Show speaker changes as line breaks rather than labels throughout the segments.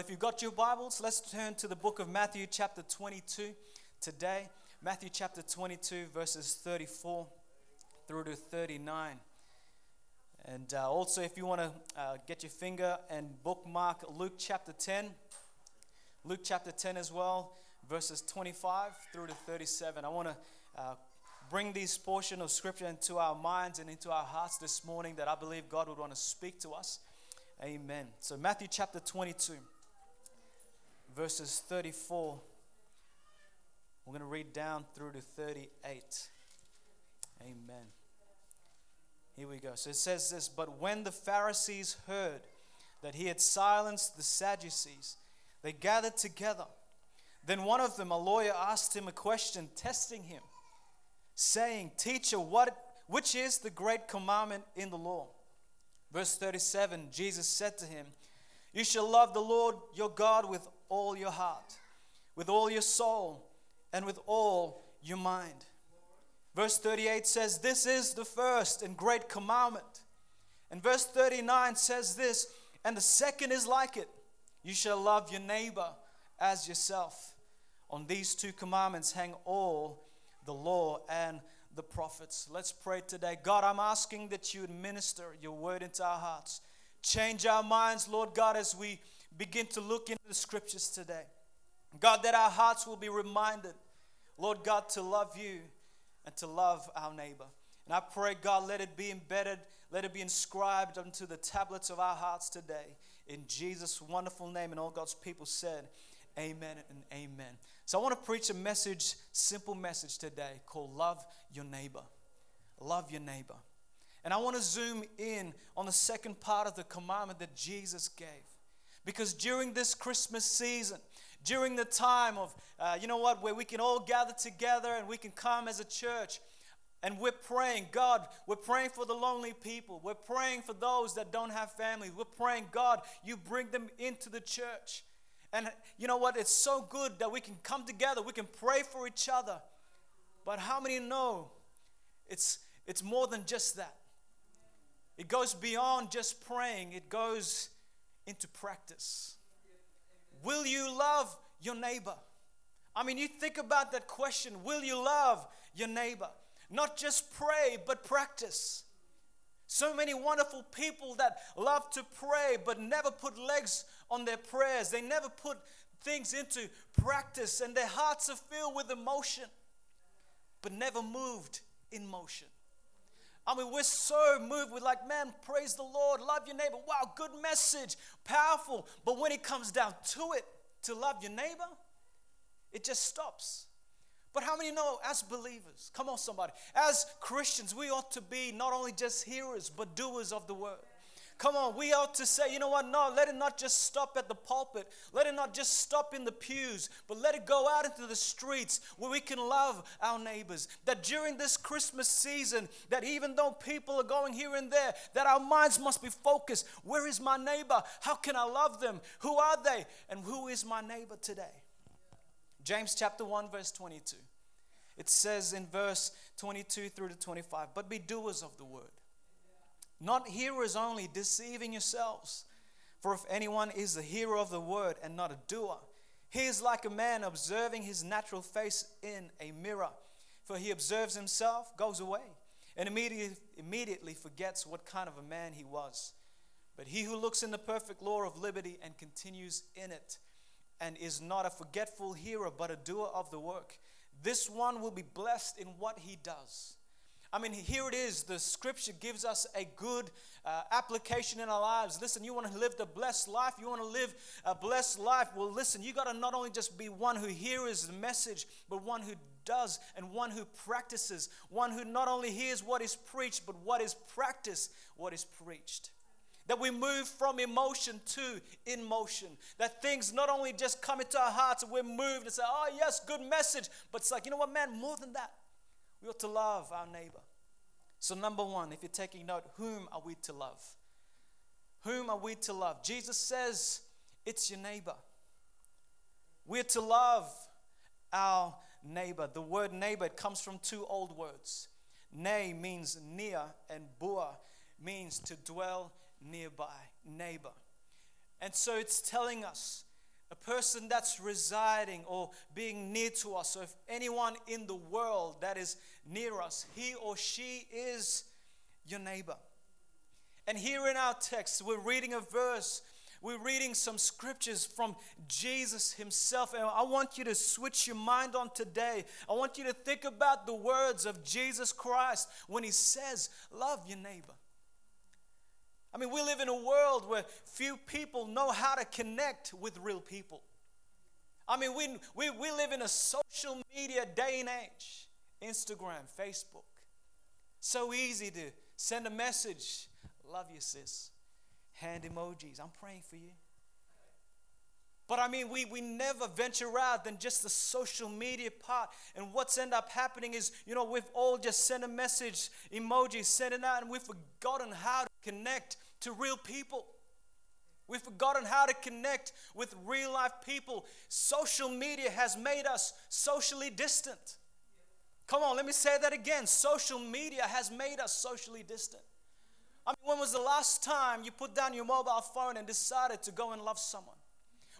If you've got your Bibles, let's turn to the book of Matthew, chapter 22 today. Matthew, chapter 22, verses 34 through to 39. And uh, also, if you want to uh, get your finger and bookmark Luke chapter 10, Luke chapter 10 as well, verses 25 through to 37. I want to uh, bring these portion of scripture into our minds and into our hearts this morning that I believe God would want to speak to us. Amen. So, Matthew chapter 22 verses 34. We're going to read down through to 38. Amen. Here we go. So it says this But when the Pharisees heard that he had silenced the Sadducees, they gathered together. Then one of them, a lawyer, asked him a question, testing him, saying, Teacher, what, which is the great commandment in the law? Verse 37 Jesus said to him, You shall love the Lord your God with all your heart, with all your soul, and with all your mind. Verse 38 says, This is the first and great commandment. And verse 39 says this, and the second is like it you shall love your neighbor as yourself. On these two commandments hang all the law and the prophets. Let's pray today. God, I'm asking that you administer your word into our hearts. Change our minds, Lord God, as we begin to look into the scriptures today. God, that our hearts will be reminded, Lord God, to love you and to love our neighbor. And I pray, God, let it be embedded, let it be inscribed onto the tablets of our hearts today. In Jesus' wonderful name, and all God's people said, Amen and amen. So I want to preach a message, simple message today called Love Your Neighbor. Love your neighbor. And I want to zoom in on the second part of the commandment that Jesus gave. Because during this Christmas season, during the time of, uh, you know what, where we can all gather together and we can come as a church and we're praying, God, we're praying for the lonely people. We're praying for those that don't have families. We're praying, God, you bring them into the church. And you know what? It's so good that we can come together, we can pray for each other. But how many know it's, it's more than just that? It goes beyond just praying, it goes into practice. Will you love your neighbor? I mean, you think about that question Will you love your neighbor? Not just pray, but practice. So many wonderful people that love to pray but never put legs on their prayers. They never put things into practice, and their hearts are filled with emotion but never moved in motion. I mean, we're so moved. We're like, man, praise the Lord, love your neighbor. Wow, good message, powerful. But when it comes down to it, to love your neighbor, it just stops. But how many know as believers, come on, somebody, as Christians, we ought to be not only just hearers, but doers of the word. Come on, we ought to say, you know what? No, let it not just stop at the pulpit. Let it not just stop in the pews, but let it go out into the streets where we can love our neighbors. That during this Christmas season, that even though people are going here and there, that our minds must be focused. Where is my neighbor? How can I love them? Who are they? And who is my neighbor today? James chapter 1, verse 22. It says in verse 22 through to 25, but be doers of the word not hearers only, deceiving yourselves. For if anyone is a hearer of the word and not a doer, he is like a man observing his natural face in a mirror. For he observes himself, goes away, and immediately, immediately forgets what kind of a man he was. But he who looks in the perfect law of liberty and continues in it, and is not a forgetful hearer, but a doer of the work, this one will be blessed in what he does. I mean, here it is. The scripture gives us a good uh, application in our lives. Listen, you want to live the blessed life? You want to live a blessed life? Well, listen, you got to not only just be one who hears the message, but one who does and one who practices. One who not only hears what is preached, but what is practiced, what is preached. That we move from emotion to in motion. That things not only just come into our hearts and we're moved and say, oh, yes, good message. But it's like, you know what, man, more than that. We ought to love our neighbor. So, number one, if you're taking note, whom are we to love? Whom are we to love? Jesus says it's your neighbor. We're to love our neighbor. The word neighbor comes from two old words. Ne means near, and bua means to dwell nearby, neighbor. And so it's telling us a person that's residing or being near to us. So if anyone in the world that is near us, he or she is your neighbor. And here in our text, we're reading a verse, we're reading some scriptures from Jesus himself. And I want you to switch your mind on today. I want you to think about the words of Jesus Christ when he says, Love your neighbor. I mean, we live in a world where few people know how to connect with real people. I mean, we, we, we live in a social media day and age Instagram, Facebook. So easy to send a message. Love you, sis. Hand emojis. I'm praying for you. But I mean, we, we never venture out than just the social media part. And what's end up happening is, you know, we've all just sent a message, emojis, sent it out, and we've forgotten how to connect to real people. We've forgotten how to connect with real life people. Social media has made us socially distant. Come on, let me say that again. Social media has made us socially distant. I mean, when was the last time you put down your mobile phone and decided to go and love someone?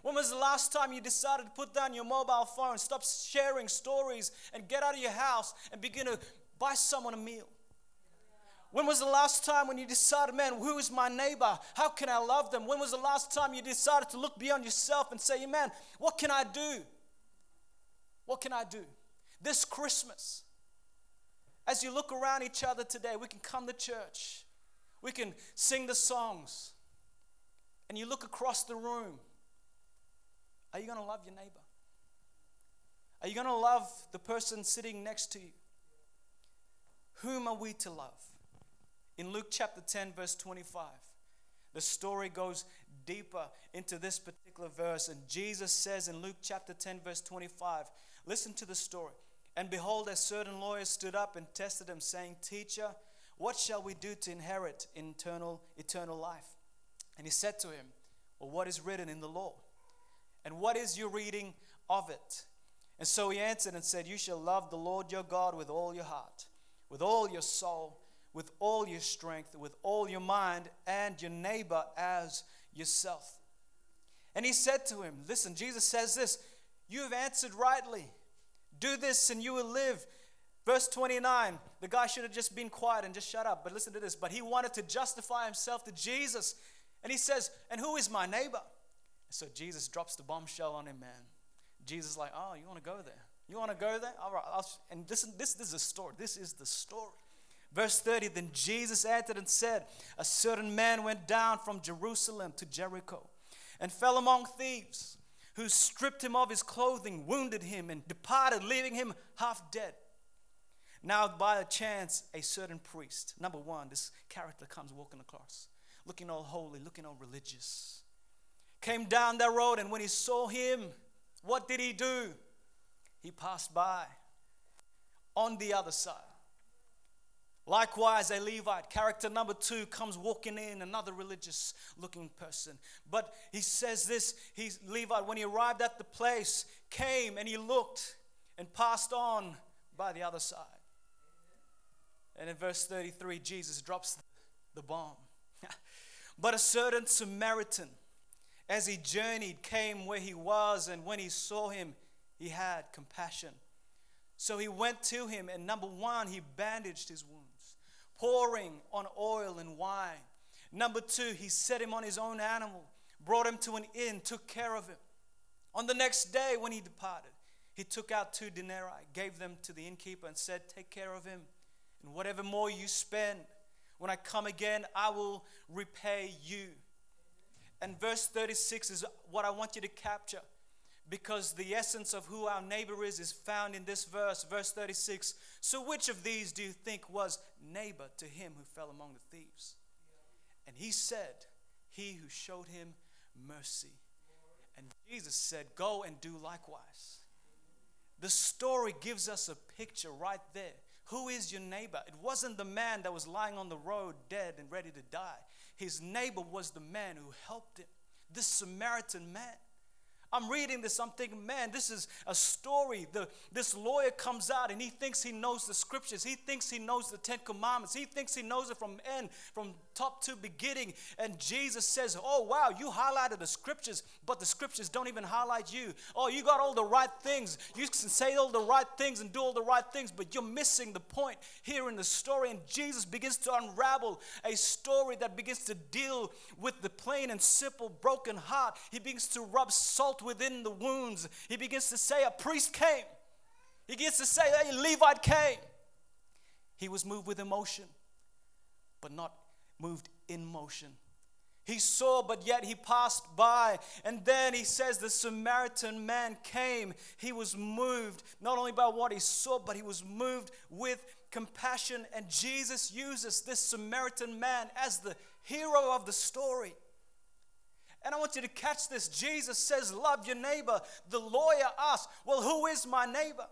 When was the last time you decided to put down your mobile phone, stop sharing stories, and get out of your house and begin to buy someone a meal? When was the last time when you decided, man, who is my neighbor? How can I love them? When was the last time you decided to look beyond yourself and say, man, what can I do? What can I do? This Christmas, as you look around each other today, we can come to church, we can sing the songs, and you look across the room. Are you going to love your neighbor? Are you going to love the person sitting next to you? Whom are we to love? In Luke chapter 10, verse 25, the story goes deeper into this particular verse. And Jesus says in Luke chapter 10, verse 25, listen to the story. And behold, a certain lawyer stood up and tested him, saying, Teacher, what shall we do to inherit eternal, eternal life? And he said to him, Well, what is written in the law? And what is your reading of it? And so he answered and said, You shall love the Lord your God with all your heart, with all your soul, with all your strength, with all your mind, and your neighbor as yourself. And he said to him, Listen, Jesus says this, you have answered rightly. Do this and you will live. Verse 29, the guy should have just been quiet and just shut up, but listen to this. But he wanted to justify himself to Jesus. And he says, And who is my neighbor? So Jesus drops the bombshell on him, man. Jesus is like, Oh, you want to go there? You want to go there? All right. I'll, and listen, this, this is a story. This is the story. Verse 30 Then Jesus answered and said, A certain man went down from Jerusalem to Jericho and fell among thieves, who stripped him of his clothing, wounded him, and departed, leaving him half dead. Now, by a chance, a certain priest, number one, this character comes walking across, looking all holy, looking all religious, came down that road, and when he saw him, what did he do? He passed by on the other side. Likewise, a Levite, character number two, comes walking in, another religious looking person. But he says this he's Levite, when he arrived at the place, came and he looked and passed on by the other side. And in verse 33, Jesus drops the bomb. but a certain Samaritan, as he journeyed, came where he was, and when he saw him, he had compassion. So he went to him, and number one, he bandaged his wounds, pouring on oil and wine. Number two, he set him on his own animal, brought him to an inn, took care of him. On the next day, when he departed, he took out two denarii, gave them to the innkeeper, and said, Take care of him, and whatever more you spend, when I come again, I will repay you. And verse 36 is what I want you to capture because the essence of who our neighbor is is found in this verse, verse 36. So, which of these do you think was neighbor to him who fell among the thieves? And he said, He who showed him mercy. And Jesus said, Go and do likewise. The story gives us a picture right there. Who is your neighbor? It wasn't the man that was lying on the road dead and ready to die. His neighbor was the man who helped him, this Samaritan man I'm reading this, I'm thinking, man, this is a story. The, this lawyer comes out and he thinks he knows the scriptures. He thinks he knows the Ten Commandments. He thinks he knows it from end, from top to beginning. And Jesus says, Oh, wow, you highlighted the scriptures, but the scriptures don't even highlight you. Oh, you got all the right things. You can say all the right things and do all the right things, but you're missing the point here in the story. And Jesus begins to unravel a story that begins to deal with the plain and simple broken heart. He begins to rub salt within the wounds. He begins to say, A priest came. He begins to say, A Levite came. He was moved with emotion, but not moved in motion. He saw, but yet he passed by. And then he says, The Samaritan man came. He was moved not only by what he saw, but he was moved with compassion. And Jesus uses this Samaritan man as the hero of the story. And I want you to catch this. Jesus says, Love your neighbor. The lawyer asks, Well, who is my neighbor?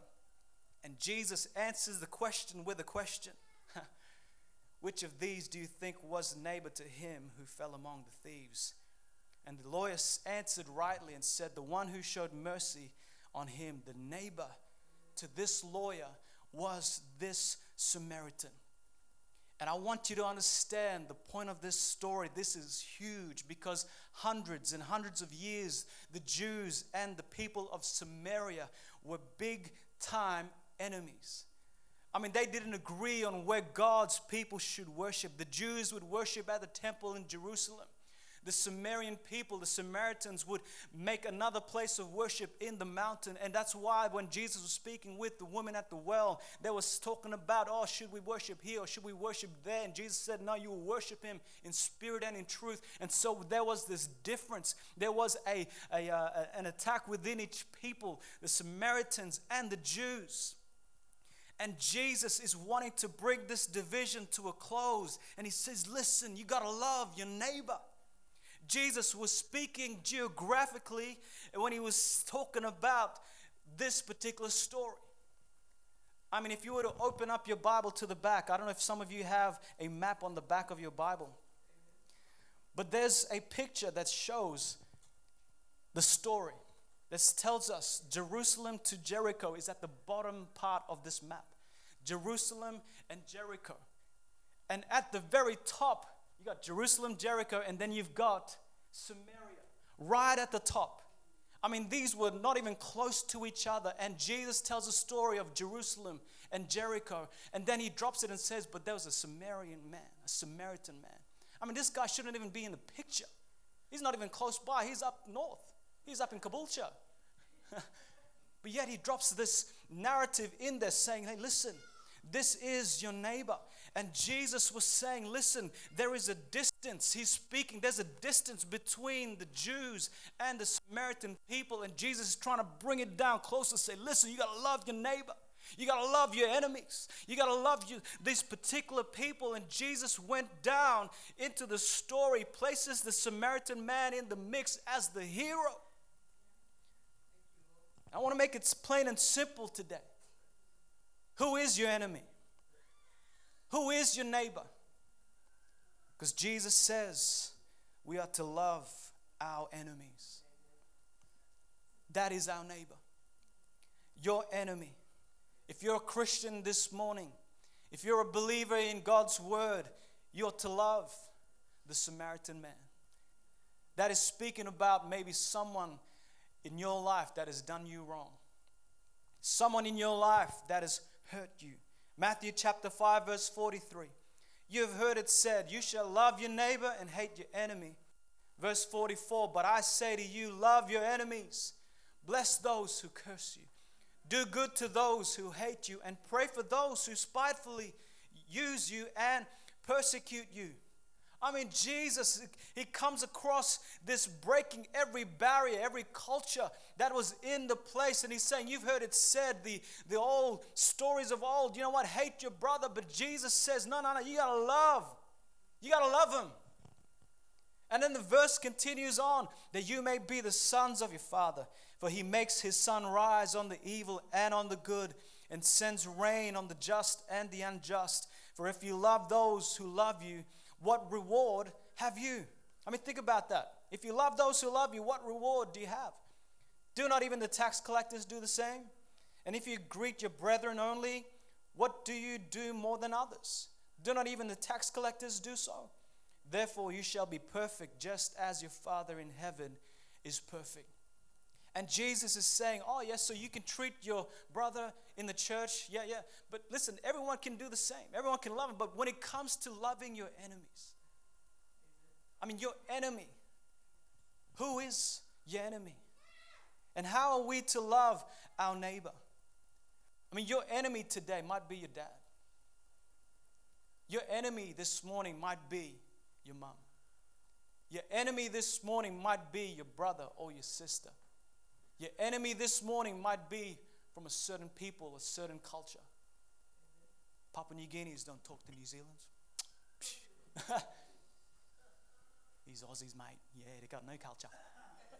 And Jesus answers the question with a question Which of these do you think was neighbor to him who fell among the thieves? And the lawyer answered rightly and said, The one who showed mercy on him, the neighbor to this lawyer, was this Samaritan. And I want you to understand the point of this story. This is huge because hundreds and hundreds of years, the Jews and the people of Samaria were big time enemies. I mean, they didn't agree on where God's people should worship. The Jews would worship at the temple in Jerusalem the Sumerian people, the Samaritans, would make another place of worship in the mountain. And that's why when Jesus was speaking with the woman at the well, they was talking about, oh, should we worship here or should we worship there? And Jesus said, no, you will worship him in spirit and in truth. And so there was this difference. There was a, a, uh, an attack within each people, the Samaritans and the Jews. And Jesus is wanting to bring this division to a close. And he says, Listen, you got to love your neighbor. Jesus was speaking geographically when he was talking about this particular story. I mean, if you were to open up your Bible to the back, I don't know if some of you have a map on the back of your Bible, but there's a picture that shows the story. This tells us Jerusalem to Jericho is at the bottom part of this map. Jerusalem and Jericho. And at the very top, you got Jerusalem, Jericho, and then you've got Samaria right at the top. I mean, these were not even close to each other. And Jesus tells a story of Jerusalem and Jericho. And then he drops it and says, But there was a Samaritan man, a Samaritan man. I mean, this guy shouldn't even be in the picture. He's not even close by. He's up north, he's up in Caboolture. but yet he drops this narrative in there saying, Hey, listen, this is your neighbor. And Jesus was saying, Listen, there is a distance. He's speaking, there's a distance between the Jews and the Samaritan people. And Jesus is trying to bring it down closer, say, Listen, you got to love your neighbor. You got to love your enemies. You got to love you, these particular people. And Jesus went down into the story, places the Samaritan man in the mix as the hero. I want to make it plain and simple today. Who is your enemy? Who is your neighbor? Because Jesus says we are to love our enemies. That is our neighbor. Your enemy. If you're a Christian this morning, if you're a believer in God's word, you're to love the Samaritan man. That is speaking about maybe someone in your life that has done you wrong, someone in your life that has hurt you Matthew chapter 5, verse 43. You have heard it said, You shall love your neighbor and hate your enemy. Verse 44, But I say to you, love your enemies, bless those who curse you, do good to those who hate you, and pray for those who spitefully use you and persecute you. I mean, Jesus, he comes across this breaking every barrier, every culture that was in the place. And he's saying, You've heard it said, the, the old stories of old, you know what, hate your brother. But Jesus says, No, no, no, you got to love. You got to love him. And then the verse continues on that you may be the sons of your father, for he makes his sun rise on the evil and on the good, and sends rain on the just and the unjust. For if you love those who love you, what reward have you? I mean, think about that. If you love those who love you, what reward do you have? Do not even the tax collectors do the same? And if you greet your brethren only, what do you do more than others? Do not even the tax collectors do so? Therefore, you shall be perfect just as your Father in heaven is perfect. And Jesus is saying, Oh, yes, so you can treat your brother in the church. Yeah, yeah. But listen, everyone can do the same. Everyone can love him. But when it comes to loving your enemies, I mean, your enemy, who is your enemy? And how are we to love our neighbor? I mean, your enemy today might be your dad. Your enemy this morning might be your mom. Your enemy this morning might be your brother or your sister. Your enemy this morning might be from a certain people, a certain culture. Papua New Guineans don't talk to New Zealanders. These Aussies, mate, yeah, they got no culture.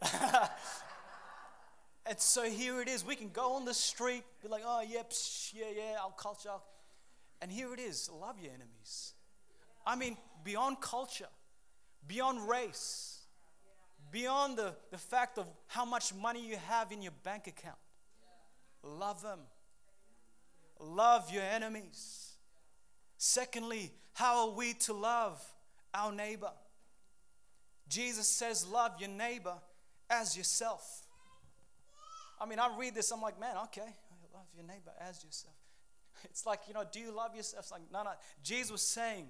and so here it is. We can go on the street, be like, oh, yeah, psh, yeah, yeah, our culture. And here it is love your enemies. I mean, beyond culture, beyond race, beyond the, the fact of how much money you have in your bank account. Love them. Love your enemies. Secondly, how are we to love our neighbor? Jesus says, Love your neighbor as yourself. I mean, I read this, I'm like, man, okay, love your neighbor as yourself. It's like, you know, do you love yourself? It's like, no, no. Jesus was saying,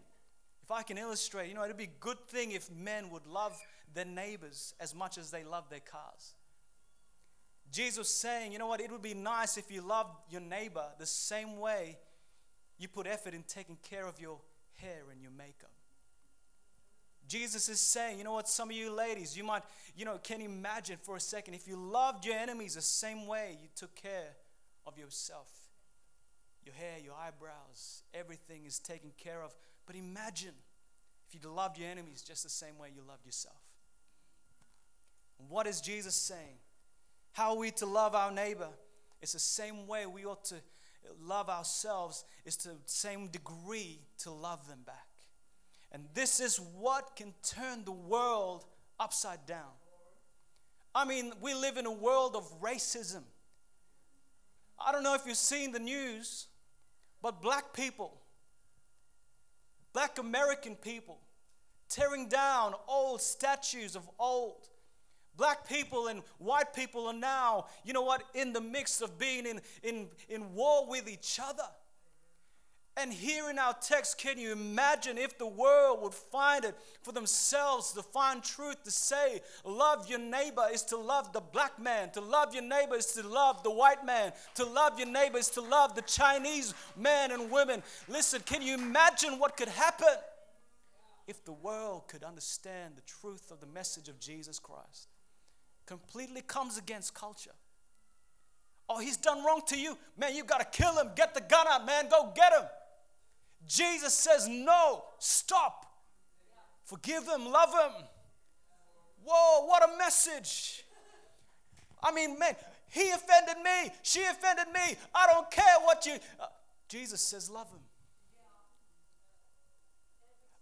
if I can illustrate, you know, it'd be a good thing if men would love their neighbors as much as they love their cars. Jesus saying, you know what, it would be nice if you loved your neighbor the same way you put effort in taking care of your hair and your makeup. Jesus is saying, you know what, some of you ladies, you might, you know, can imagine for a second if you loved your enemies the same way you took care of yourself. Your hair, your eyebrows, everything is taken care of. But imagine if you loved your enemies just the same way you loved yourself. What is Jesus saying? How are we to love our neighbor? It's the same way we ought to love ourselves, it's the same degree to love them back. And this is what can turn the world upside down. I mean, we live in a world of racism. I don't know if you've seen the news, but black people, black American people, tearing down old statues of old. Black people and white people are now, you know what, in the mix of being in, in, in war with each other. And here in our text, can you imagine if the world would find it for themselves to find truth to say, love your neighbor is to love the black man, to love your neighbor is to love the white man, to love your neighbor is to love the Chinese men and women. Listen, can you imagine what could happen if the world could understand the truth of the message of Jesus Christ? Completely comes against culture. Oh, he's done wrong to you. Man, you got to kill him. Get the gun out, man. Go get him. Jesus says, No, stop. Forgive him, love him. Whoa, what a message. I mean, man, he offended me. She offended me. I don't care what you. Uh, Jesus says, Love him.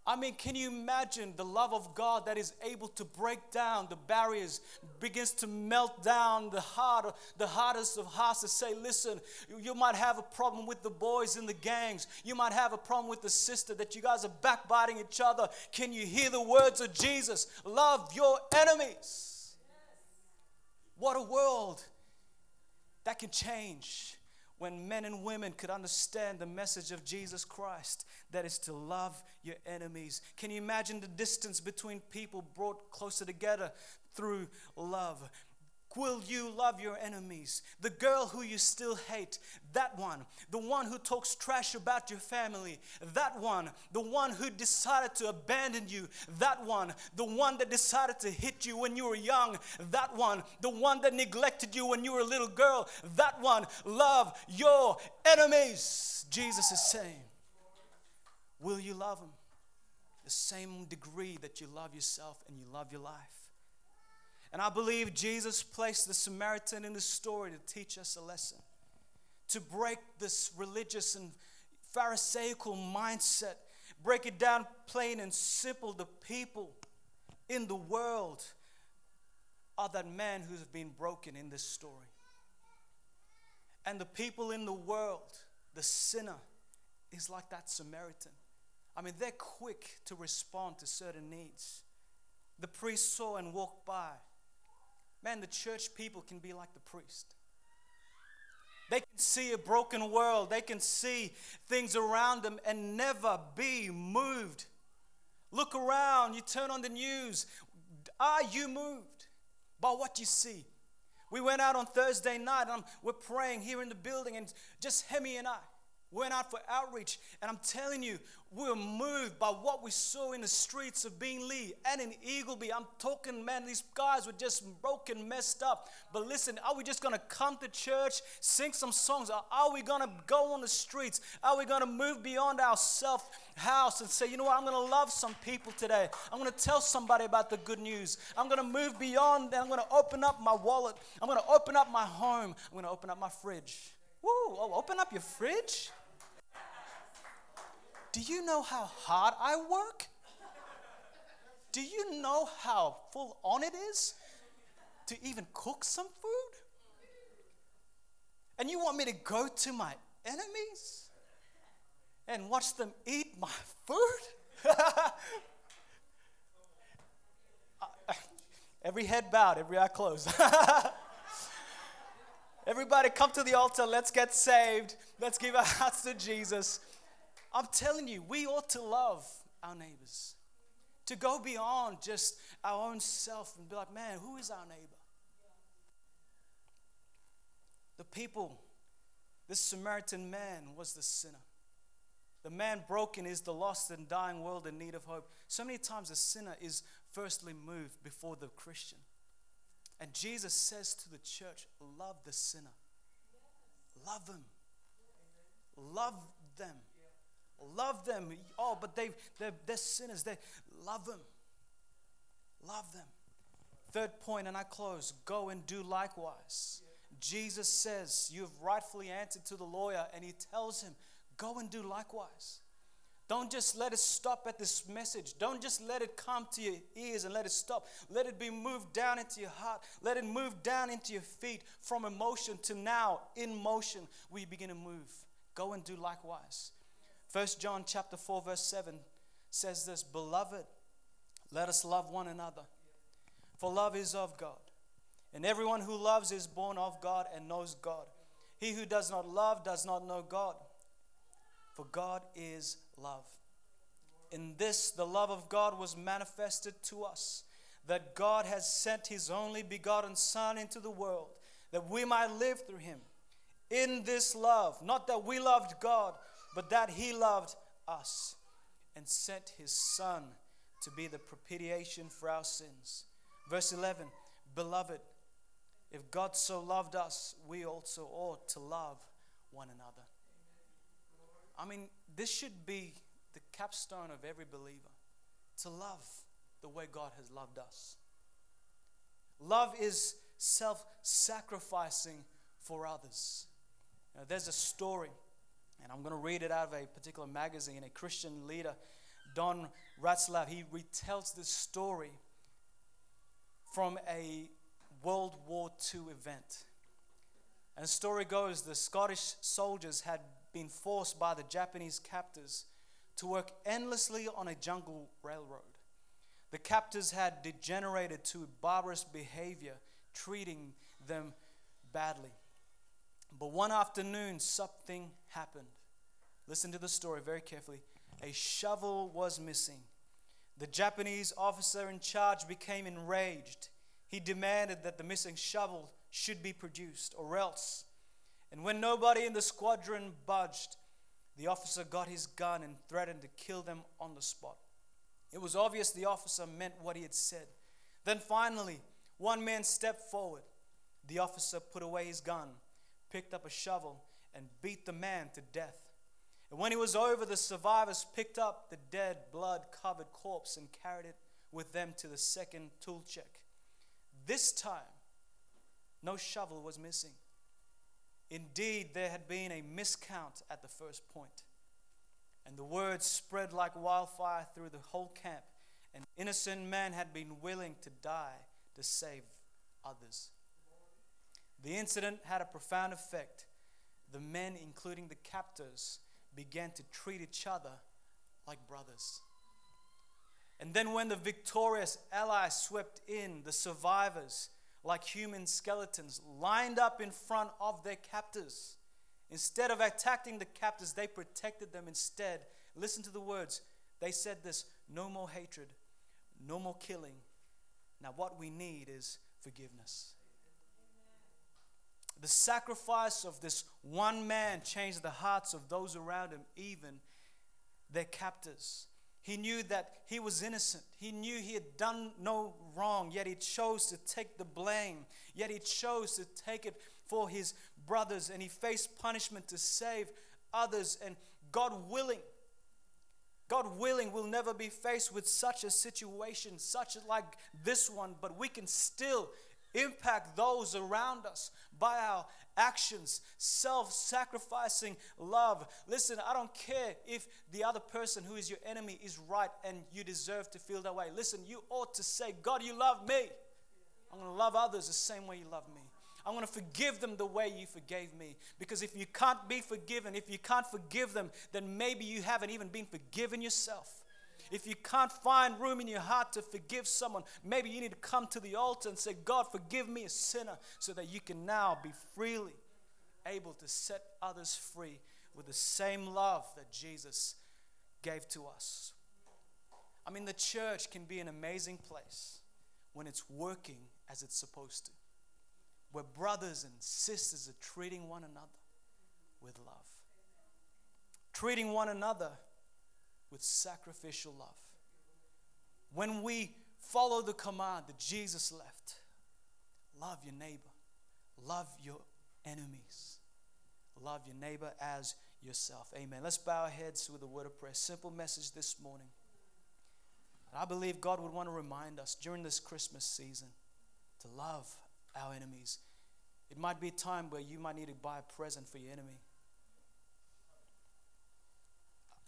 I mean, can you imagine the love of God that is able to break down the barriers, begins to melt down the heart, the hardest of hearts to say, listen, you might have a problem with the boys in the gangs. You might have a problem with the sister that you guys are backbiting each other. Can you hear the words of Jesus? Love your enemies. What a world that can change when men and women could understand the message of Jesus Christ that is to love your enemies. Can you imagine the distance between people brought closer together through love? Will you love your enemies? The girl who you still hate, that one. The one who talks trash about your family, that one. The one who decided to abandon you, that one. The one that decided to hit you when you were young, that one. The one that neglected you when you were a little girl, that one. Love your enemies, Jesus is saying. Will you love them? The same degree that you love yourself and you love your life. And I believe Jesus placed the Samaritan in the story to teach us a lesson, to break this religious and Pharisaical mindset, break it down plain and simple. The people in the world are that man who's been broken in this story. And the people in the world, the sinner, is like that Samaritan. I mean, they're quick to respond to certain needs. The priest saw and walked by. Man, the church people can be like the priest. They can see a broken world, they can see things around them and never be moved. Look around, you turn on the news. Are you moved by what you see? We went out on Thursday night and we're praying here in the building, and just Hemi and I went out for outreach. And I'm telling you, we were moved by what we saw in the streets of Beenleigh and in Eagleby. I'm talking, man, these guys were just broken, messed up. But listen, are we just to come to church, sing some songs? Or are we to go on the streets? Are we to move beyond our self house and say, you know what, I'm to love some people today. I'm to tell somebody about the good news. I'm to move beyond. I'm to open up my wallet. I'm to open up my home. I'm to open up my fridge. Woo, oh, open up your fridge. Do you know how hard I work? Do you know how full on it is to even cook some food? And you want me to go to my enemies and watch them eat my food? every head bowed, every eye closed. Everybody come to the altar. Let's get saved. Let's give our hearts to Jesus. I'm telling you, we ought to love our neighbors, to go beyond just our own self and be like, man, who is our neighbor? The people, this Samaritan man was the sinner. The man broken is the lost and dying world in need of hope. So many times the sinner is firstly moved before the Christian. And Jesus says to the church, Love the sinner. Love them. Love them. Love them. Oh, but they've, they're, they're sinners. They love them. Love them. Third point, and I close go and do likewise. Jesus says, You have rightfully answered to the lawyer, and he tells him, Go and do likewise. Don't just let it stop at this message. Don't just let it come to your ears and let it stop. Let it be moved down into your heart. Let it move down into your feet from emotion to now in motion we begin to move. Go and do likewise. First John chapter 4 verse 7 says this, "Beloved, let us love one another. For love is of God. And everyone who loves is born of God and knows God. He who does not love does not know God, for God is love. In this, the love of God was manifested to us, that God has sent his only begotten Son into the world, that we might live through him. In this love, not that we loved God, but that he loved us and sent his Son to be the propitiation for our sins. Verse 11 Beloved, if God so loved us, we also ought to love one another. I mean, this should be the capstone of every believer to love the way God has loved us. Love is self sacrificing for others. Now, there's a story, and I'm going to read it out of a particular magazine. A Christian leader, Don Ratzlaff, he retells this story from a World War II event. And the story goes the Scottish soldiers had been forced by the Japanese captors to work endlessly on a jungle railroad. The captors had degenerated to barbarous behavior, treating them badly. But one afternoon, something happened. Listen to the story very carefully. A shovel was missing. The Japanese officer in charge became enraged. He demanded that the missing shovel should be produced, or else. And when nobody in the squadron budged, the officer got his gun and threatened to kill them on the spot. It was obvious the officer meant what he had said. Then finally, one man stepped forward. The officer put away his gun, picked up a shovel, and beat the man to death. And when he was over, the survivors picked up the dead, blood covered corpse and carried it with them to the second tool check. This time, no shovel was missing. Indeed, there had been a miscount at the first point. And the word spread like wildfire through the whole camp. An innocent man had been willing to die to save others. The incident had a profound effect. The men, including the captors, began to treat each other like brothers. And then, when the victorious allies swept in, the survivors, like human skeletons, lined up in front of their captors. Instead of attacking the captors, they protected them instead. Listen to the words. They said this no more hatred, no more killing. Now, what we need is forgiveness. The sacrifice of this one man changed the hearts of those around him, even their captors. He knew that he was innocent. He knew he had done no wrong, yet he chose to take the blame. Yet he chose to take it for his brothers, and he faced punishment to save others. And God willing, God willing, we'll never be faced with such a situation, such as like this one, but we can still impact those around us by our actions, self sacrificing love. Listen, I don't care if the other person who is your enemy is right and you deserve to feel that way. Listen, you ought to say, God, you love me. I'm going to love others the same way you love me. I'm going to forgive them the way you forgave me. Because if you can't be forgiven, if you can't forgive them, then maybe you haven't even been forgiven yourself. If you can't find room in your heart to forgive someone, maybe you need to come to the altar and say, God, forgive me a sinner, so that you can now be freely able to set others free with the same love that Jesus gave to us. I mean, the church can be an amazing place when it's working as it's supposed to, where brothers and sisters are treating one another with love, treating one another with sacrificial love. When we follow the command that Jesus left love your neighbor, love your enemies, love your neighbor as yourself. Amen. Let's bow our heads with a word of prayer. Simple message this morning. I believe God would want to remind us during this Christmas season to love our enemies. It might be a time where you might need to buy a present for your enemy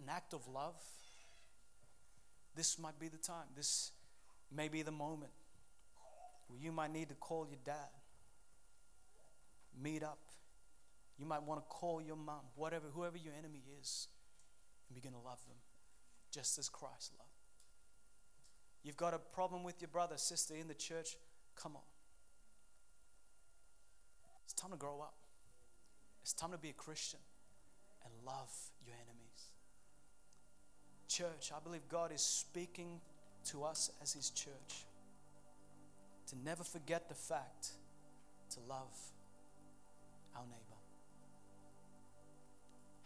an act of love, this might be the time. This may be the moment where you might need to call your dad, meet up. You might want to call your mom, whatever, whoever your enemy is, and begin to love them just as Christ loved. You've got a problem with your brother, sister in the church, come on. It's time to grow up. It's time to be a Christian and love your enemies. Church, I believe God is speaking to us as His church to never forget the fact to love our neighbor.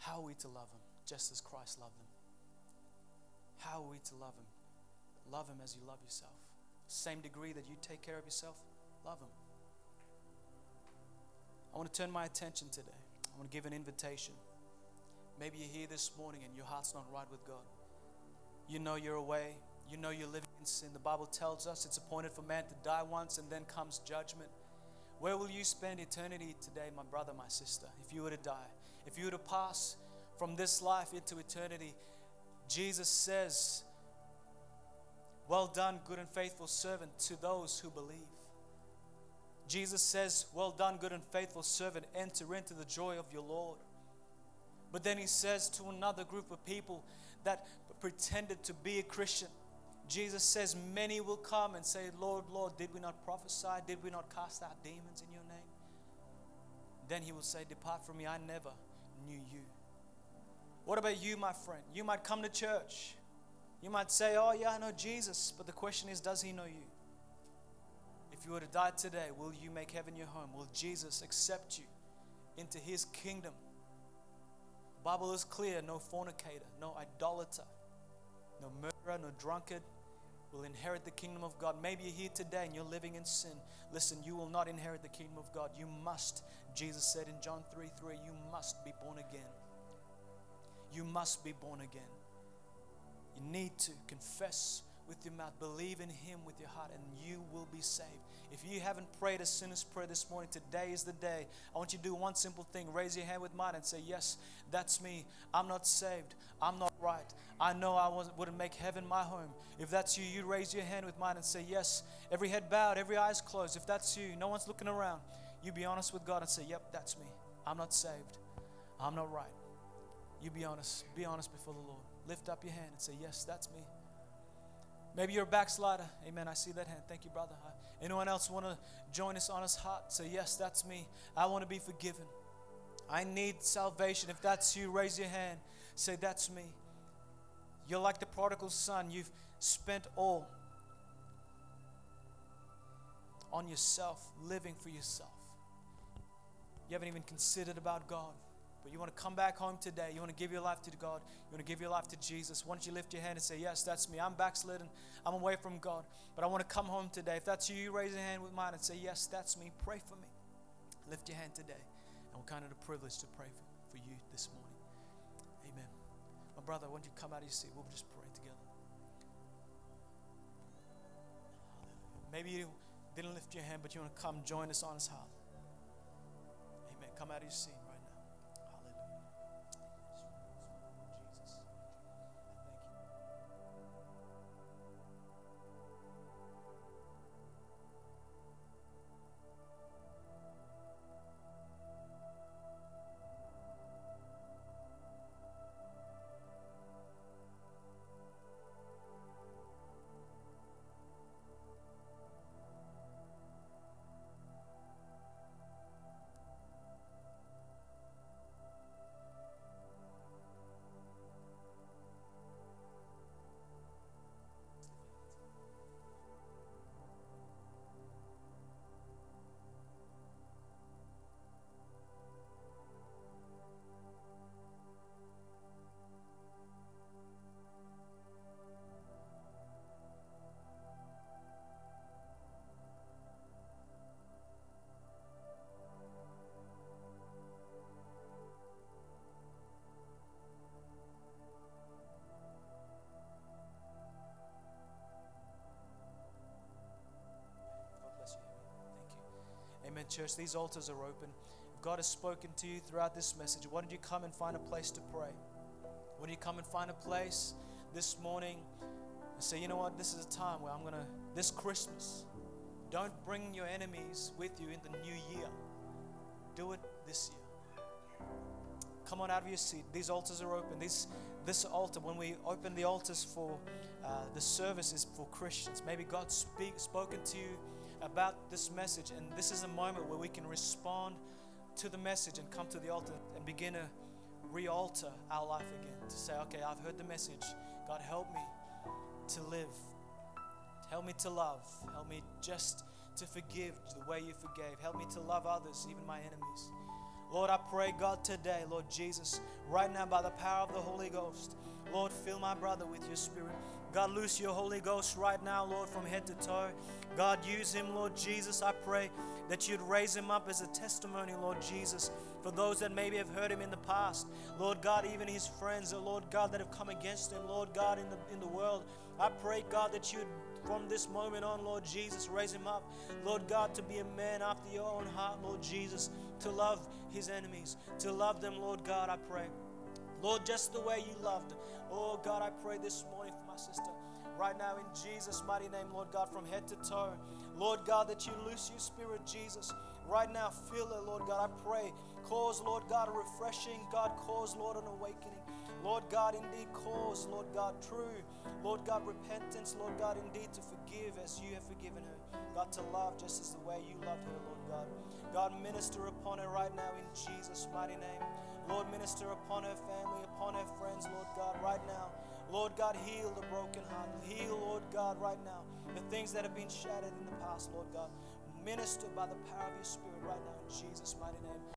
How are we to love Him? Just as Christ loved them. How are we to love Him? Love Him as you love yourself. Same degree that you take care of yourself, love Him. I want to turn my attention today. I want to give an invitation. Maybe you're here this morning and your heart's not right with God. You know you're away. You know you're living in sin. The Bible tells us it's appointed for man to die once and then comes judgment. Where will you spend eternity today, my brother, my sister, if you were to die? If you were to pass from this life into eternity, Jesus says, Well done, good and faithful servant, to those who believe. Jesus says, Well done, good and faithful servant, enter into the joy of your Lord. But then he says to another group of people that pretended to be a Christian. Jesus says, Many will come and say, Lord, Lord, did we not prophesy? Did we not cast out demons in your name? Then he will say, Depart from me, I never knew you. What about you, my friend? You might come to church. You might say, Oh, yeah, I know Jesus. But the question is, does he know you? If you were to die today, will you make heaven your home? Will Jesus accept you into his kingdom? The Bible is clear no fornicator, no idolater, no murderer, no drunkard will inherit the kingdom of God. Maybe you're here today and you're living in sin. Listen, you will not inherit the kingdom of God. You must, Jesus said in John 3 3, you must be born again. You must be born again. You need to confess with your mouth, believe in Him with your heart, and you will be saved. If you haven't prayed a sinner's prayer this morning, today is the day. I want you to do one simple thing raise your hand with mine and say, Yes, that's me. I'm not saved. I'm not right. I know I wouldn't make heaven my home. If that's you, you raise your hand with mine and say, Yes. Every head bowed, every eyes closed. If that's you, no one's looking around. You be honest with God and say, Yep, that's me. I'm not saved. I'm not right. You be honest. Be honest before the Lord. Lift up your hand and say, Yes, that's me. Maybe you're a backslider. Amen. I see that hand. Thank you, brother. Uh, anyone else want to join us on his heart? Say, Yes, that's me. I want to be forgiven. I need salvation. If that's you, raise your hand. Say, That's me. You're like the prodigal son. You've spent all on yourself, living for yourself. You haven't even considered about God. But you want to come back home today. You want to give your life to God. You want to give your life to Jesus. Why don't you lift your hand and say, Yes, that's me. I'm backslidden. I'm away from God. But I want to come home today. If that's you, you raise your hand with mine and say, Yes, that's me. Pray for me. Lift your hand today. And we're kind of the privilege to pray for, for you this morning. Amen. My brother, why don't you come out of your seat? We'll just pray together. Maybe you didn't lift your hand, but you want to come join us on his heart. Amen. Come out of your seat. Amen, church. These altars are open. If God has spoken to you throughout this message, why don't you come and find a place to pray? Why don't you come and find a place this morning and say, you know what, this is a time where I'm going to, this Christmas, don't bring your enemies with you in the new year. Do it this year. Come on out of your seat. These altars are open. This, this altar, when we open the altars for uh, the services for Christians, maybe God speak, spoken to you about this message. And this is a moment where we can respond to the message and come to the altar and begin to re alter our life again. To say, okay, I've heard the message. God, help me to live. Help me to love. Help me just to forgive the way you forgave. Help me to love others, even my enemies. Lord, I pray, God, today, Lord Jesus, right now by the power of the Holy Ghost, Lord, fill my brother with your spirit. God, loose your Holy Ghost right now, Lord, from head to toe. God, use him, Lord Jesus. I pray that you'd raise him up as a testimony, Lord Jesus, for those that maybe have heard him in the past. Lord God, even his friends, oh Lord God, that have come against him, Lord God, in the, in the world. I pray, God, that you'd from this moment on, Lord Jesus, raise him up, Lord God, to be a man after your own heart, Lord Jesus, to love his enemies, to love them, Lord God, I pray. Lord, just the way you loved. Oh God, I pray this morning my sister right now in Jesus' mighty name, Lord God, from head to toe. Lord God, that you loose your spirit, Jesus. Right now, feel it, Lord God. I pray. Cause, Lord God, a refreshing. God, cause, Lord, an awakening. Lord God, indeed, cause, Lord God, true. Lord God, repentance, Lord God, indeed, to forgive as you have forgiven her. God, to love just as the way you loved her, Lord God. God, minister upon her right now in Jesus' mighty name. Lord, minister upon her family, upon her friends, Lord God, right now. Lord God, heal the broken heart. Heal, Lord God, right now. The things that have been shattered in the past, Lord God. Minister by the power of your Spirit right now in Jesus' mighty name.